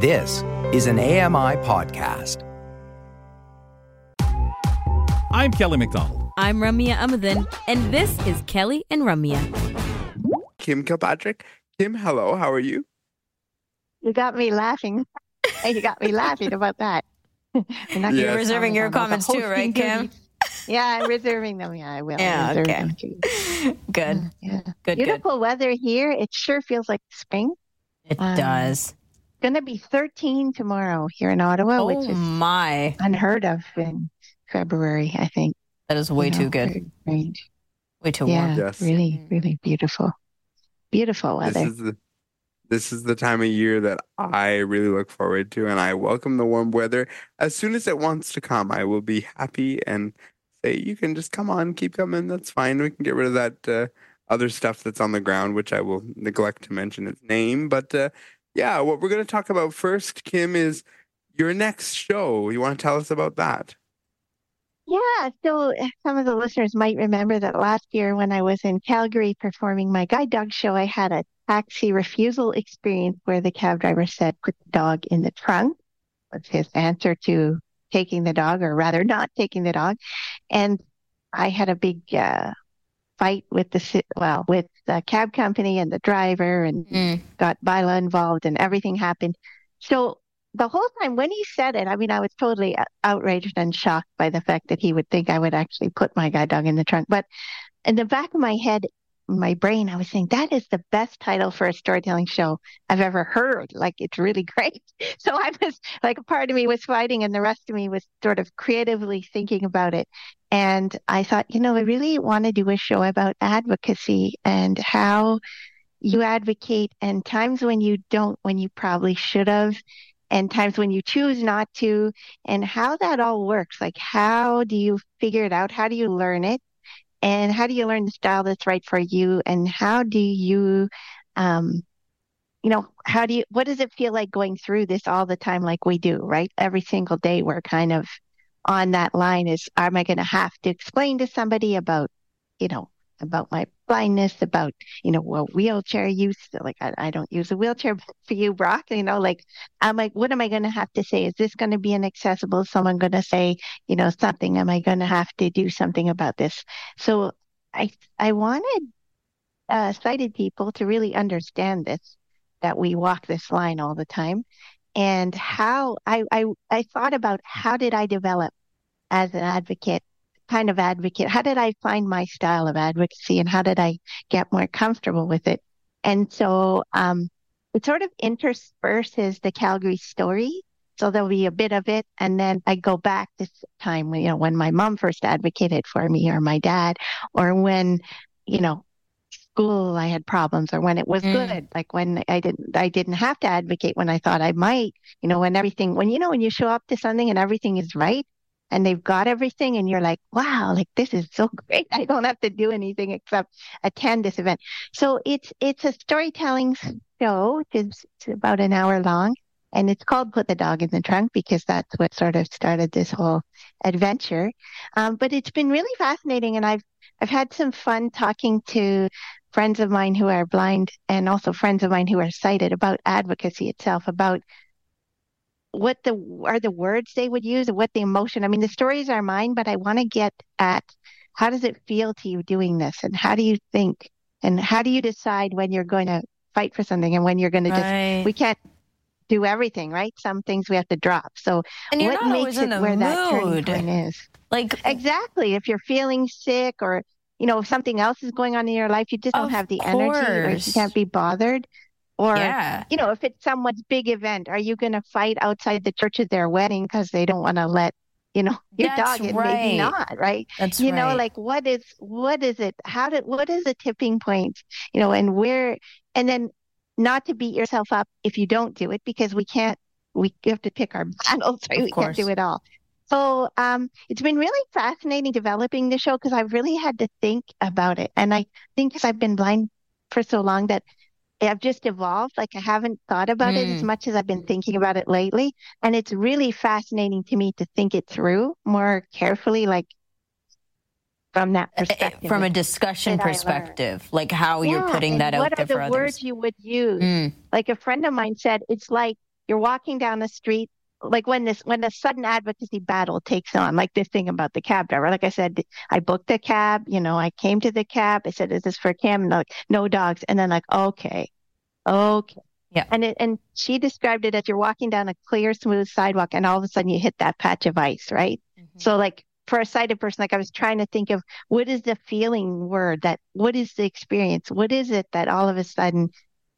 This is an AMI podcast. I'm Kelly McDonald. I'm Ramya Amuthan, and this is Kelly and Ramya. Kim Kilpatrick. Kim, hello. How are you? You got me laughing. you got me laughing about that. You're gonna reserving your comments too, right, Kim? Yeah, I'm reserving them. Yeah, I will. Yeah, reserve okay. them too. Good. Yeah. Good, good. Beautiful weather here. It sure feels like spring. It Um, does. Going to be 13 tomorrow here in Ottawa, Oh which is my. unheard of in February, I think. That is way You too know, good. very strange. Way too Yeah, warm. Yes. really, really beautiful. Beautiful This weather. is the this is the time of year that I really look forward to, and I welcome the warm weather. As soon as it wants to come, I will be happy and say, "You can just come on, keep coming. That's fine. We can get rid of that uh, other stuff that's on the ground, which I will neglect to mention its name." But uh, yeah, what we're going to talk about first, Kim, is your next show. You want to tell us about that? Yeah, so uh, some of the listeners might remember that last year when I was in Calgary performing my guide dog show, I had a taxi refusal experience where the cab driver said, put the dog in the trunk. Was his answer to taking the dog, or rather not taking the dog. And I had a big uh, fight with the, well, with the cab company and the driver and Mm. got Bila involved and everything happened. So the whole time when he said it, I mean, I was totally outraged and shocked by the fact that he would think I would actually put my guide dog in the trunk. But in the back of my head, my brain, I was saying that is the best title for a storytelling show I've ever heard. Like it's really great. So I was like, a part of me was fighting and the rest of me was sort of creatively thinking about it. And I thought, you know, I really want to do a show about advocacy and how you advocate and times when you don't, when you probably should have, and times when you choose not to, and how that all works. Like, how do you figure it out? How do you learn it? And how do you learn the style that's right for you? And how do you, um, you know, how do you, what does it feel like going through this all the time like we do, right? Every single day we're kind of on that line is, am I going to have to explain to somebody about, you know, about my blindness, about, you know, well, wheelchair use. Like, I, I don't use a wheelchair, for you, Brock, you know, like, I'm like, what am I going to have to say? Is this going to be inaccessible? Is someone going to say, you know, something? Am I going to have to do something about this? So I, I wanted uh, sighted people to really understand this, that we walk this line all the time. And how I, I, I thought about how did I develop as an advocate kind of advocate? How did I find my style of advocacy and how did I get more comfortable with it? And so um, it sort of intersperses the Calgary story. So there'll be a bit of it. And then I go back this time when, you know, when my mom first advocated for me or my dad or when, you know, school I had problems or when it was Mm. good. Like when I didn't, I didn't have to advocate when I thought I might, you know, when everything, when, you know, when you show up to something and everything is right and they've got everything and you're like, wow, like this is so great. I don't have to do anything except attend this event. So it's, it's a storytelling show. It's, it's about an hour long and it's called Put the Dog in the Trunk because that's what sort of started this whole adventure. Um, but it's been really fascinating and I've, I've had some fun talking to friends of mine who are blind and also friends of mine who are sighted about advocacy itself, about what the are the words they would use and what the emotion. I mean, the stories are mine, but I want to get at how does it feel to you doing this and how do you think and how do you decide when you're going to fight for something and when you're going to just Right. we can't do everything, right? Some things we have to drop. So and you're what makes it where that turning point is? Like, Exactly. If you're feeling sick or, you know, if something else is going on in your life, you just don't have the energy or you can't be bothered. Or, yeah. you know, if it's someone's big event, are you going to fight outside the church at their wedding because they don't want to let, you know, your That's dog in? right. Maybe not, right? That's you right. know, like what is, what is it? How did, what is the tipping point? You know, and where, and then not to beat yourself up if you don't do it because we can't, we have to pick our battles, right? Of we can't do it all. So um, it's been really fascinating developing the show because I've really had to think about it. And I think because I've been blind for so long that I've just evolved. Like I haven't thought about it as Mm. much as I've been thinking about it lately. And it's really fascinating to me to think it through more carefully, like from that perspective. From a discussion Did I learn? perspective, like how you're putting that out there for others. what are the words you would use? Mm. Like a friend of mine said, it's like you're walking down the street, like when this when a sudden advocacy battle takes on, like this thing about the cab driver. Like I said, I booked a cab. You know, I came to the cab. I said, "Is this for cam And like, no dogs. And then like, okay, okay. Yeah. And it, and she described it as you're walking down a clear, smooth sidewalk, and all of a sudden you hit that patch of ice, right? Mm-hmm. So like for a sighted person, like I was trying to think of what is the feeling word that what is the experience? What is it that all of a sudden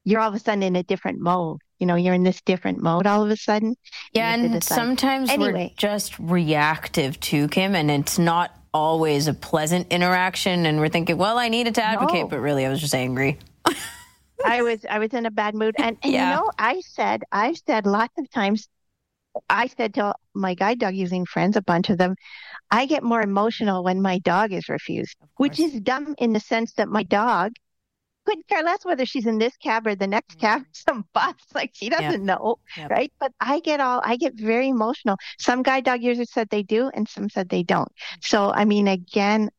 you're all of a sudden in a different mode? You know, you're in this different mode all of a sudden. Yeah, and sometimes we're Anyway. just reactive to Kim, and it's not always a pleasant interaction. And we're thinking, well, I needed to advocate, No. but really, I was just angry. I was I was in a bad mood, and, and Yeah. you know, I said I said lots of times. I said to my guide dog using friends, a bunch of them, I get more emotional when my dog is refused, which is dumb in the sense that my dog couldn't care less whether she's in this cab or the next mm-hmm. cab, some bus. Like she doesn't know, right? But I get all I get very emotional. Some guide dog users said they do, and some said they don't. Mm-hmm. So I mean, again,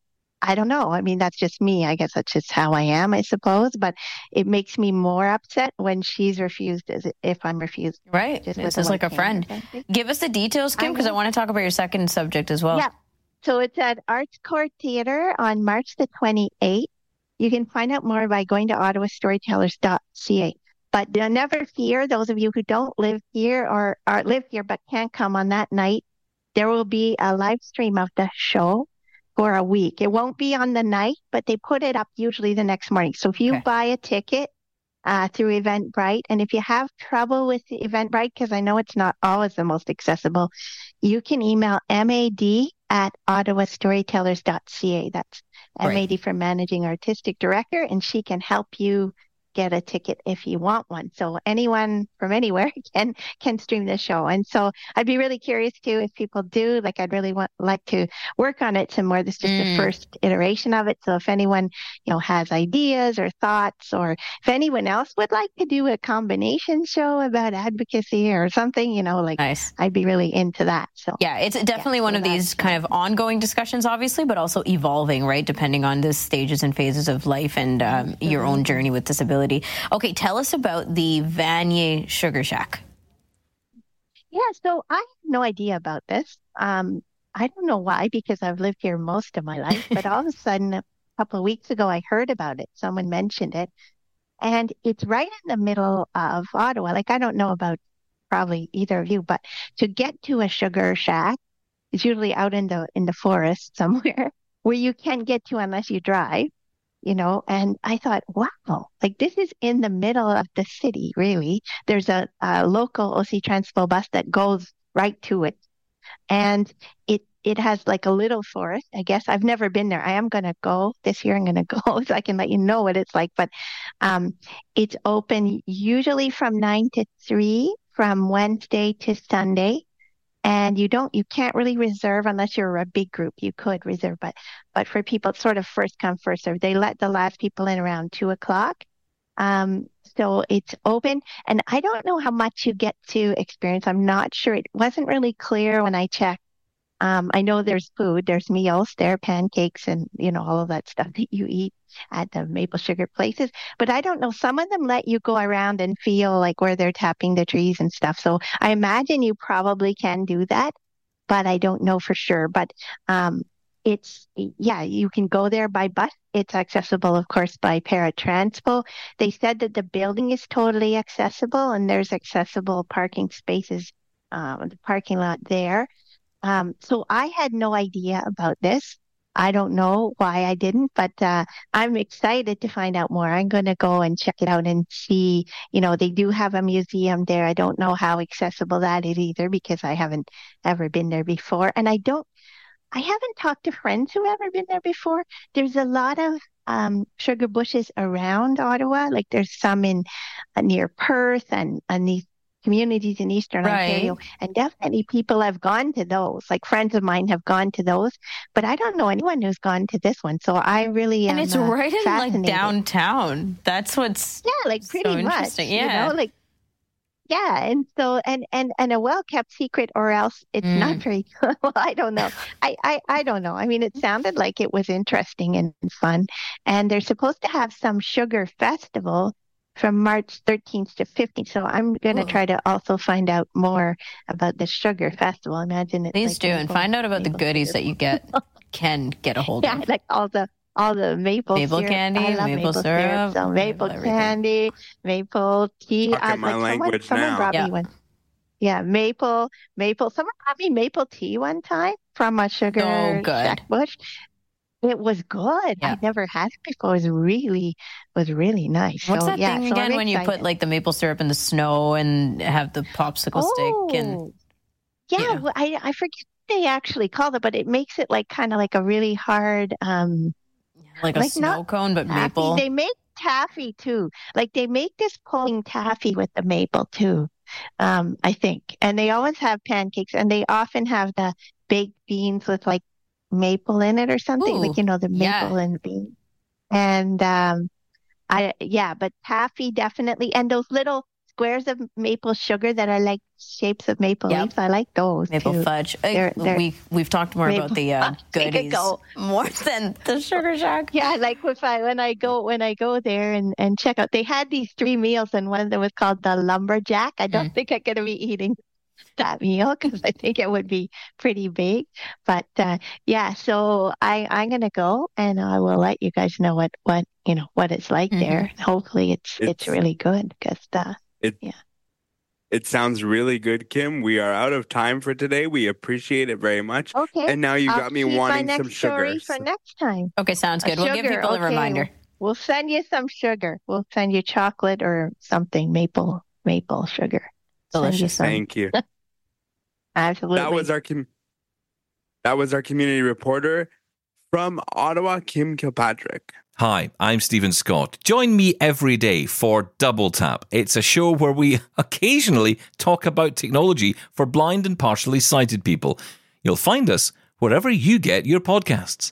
I don't know. I mean, that's just me. I guess that's just how I am, I suppose. But it makes me more upset when she's refused as if I'm refused. Right. Just This with is like a friend. hand or something. Give us the details, Kim, I because I want to talk about your second subject as well. Yeah. So it's at Arts Court Theatre on March the 28th. You can find out more by going to ottawastorytellers.ca. But never fear, those of you who don't live here or, or live here but can't come on that night, there will be a live stream of the show for a week. It won't be on the night, but they put it up usually the next morning. So if you Okay. buy a ticket uh, through Eventbrite, and if you have trouble with the Eventbrite, because I know it's not always the most accessible, you can email MAD at ottawastorytellers.ca. That's. MAD for Managing Artistic Director, and she can help you get a ticket if you want one. So anyone from anywhere can can stream the show. And so I'd be really curious too if people do. Like I'd really want like to work on it some more. This is just Mm. the first iteration of it. So if anyone, you know, has ideas or thoughts or if anyone else would like to do a combination show about advocacy or something, you know, like Nice. I'd be really into that. So Yeah, it's definitely one so of these kind of ongoing discussions, obviously, but also evolving, right? Depending on the stages and phases of life and um, your own journey with disability. Okay, tell us about the Vanier Sugar Shack. Yeah, so I have no idea about this. Um, I don't know why, because I've lived here most of my life, but all of a sudden, a couple of weeks ago, I heard about it. Someone mentioned it, and it's right in the middle of Ottawa. Like, I don't know about probably either of you, but to get to a sugar shack is usually out in the in the forest somewhere where you can't get to unless you drive. You know, and I thought, wow, like this is in the middle of the city, really there's a, a local OC Transpo bus that goes right to it. And it, it has like a little forest. I guess I've never been there. I am going to go this year. I'm going to go so I can let you know what it's like. But, um, it's open usually from nine to three from Wednesday to Sunday. And you don't, you can't really reserve unless you're a big group. You could reserve, but, but for people, it's sort of first come, first serve. They let the last people in around two o'clock. Um, so it's open and I don't know how much you get to experience. I'm not sure. It wasn't really clear when I checked. Um, I know there's food, there's meals, there are pancakes and, you know, all of that stuff that you eat at the maple sugar places. But I don't know. Some of them let you go around and feel like where they're tapping the trees and stuff. So I imagine you probably can do that, but I don't know for sure. But, um, it's, yeah, you can go there by bus. It's accessible, of course, by Para Transpo. They said that the building is totally accessible and there's accessible parking spaces, um, the parking lot there. Um, so I had no idea about this. I don't know why I didn't, but uh, I'm excited to find out more. I'm going to go and check it out and see. You know, they do have a museum there. I don't know how accessible that is either because I haven't ever been there before. And I don't, I haven't talked to friends who ever been there before. There's a lot of um, sugar bushes around Ottawa. Like there's some in uh, near Perth and, and these communities in Eastern Right. Ontario. And definitely people have gone to those. Like friends of mine have gone to those, but I don't know anyone who's gone to this one. So I really And it's uh, right in like downtown. That's what's Yeah, like So pretty much. interesting, You yeah. know, like yeah, and so and and and a well kept secret, or else it's not Mm. very well. I don't know. I, I I don't know. I mean, it sounded like it was interesting and fun, and they're supposed to have some sugar festival from March 13th to 15th. So I'm going to try to also find out more about the sugar festival. Imagine it. Please like do, and find out about the goodies syrup. that you get can get a hold Yeah, of. like all the all the maple Maple syrup. candy, I love maple maple, syrup, so maple maple candy, maple tea. Talking uh, my like someone, language someone now. brought Yeah. me one. Yeah, maple, maple. Someone brought me maple tea one time from a sugar So good. shack bush. It was good. Yeah. I'd never had it before. It was really, was really nice. What's so, that yeah, thing so I'm again when you put like the maple syrup in the snow and have the popsicle stick and Oh, yeah, Yeah. well, I I forget what they actually call it, but it makes it like kind of like a really hard um like a Like snow not cone, but taffy. maple. They make taffy too. Like they make this pulling taffy with the maple too. Um, I think, and they always have pancakes, and they often have the baked beans with like maple in it or something, Ooh, like you know the yeah. maple and bean. And um, I yeah, but taffy definitely, and those little squares of maple sugar that are like shapes of maple Yep. leaves. I like those Maple too. fudge. They're- they're- we we've talked more about the uh, fudge. We could goodies go. more than the sugar shack. Yeah, like if I when I go when I go there and and check out, they had these three meals, and one of them was called the lumberjack. I don't think I'm gonna be eating that meal because I think it would be pretty big. But uh, yeah, so I I'm gonna go and I will let you guys know what what you know what it's like Mhm. there. Hopefully, it's, it's It's- really good because uh, Yeah It sounds really good, Kim. We are out of time for today. We appreciate it very much. okay. And now you I'll got me keep my wanting next some sugar. story for next time. Okay, sounds A good. We'll give sugar, people a reminder. We'll send you some sugar. We'll send you chocolate or something maple maple sugar. Send you Delicious. Thank you. Absolutely. That was our com- that was our community reporter from Ottawa, Kim Kilpatrick. Hi, I'm Steven Scott. Join me every day for Double Tap. It's a show where we occasionally talk about technology for blind and partially sighted people. You'll find us wherever you get your podcasts.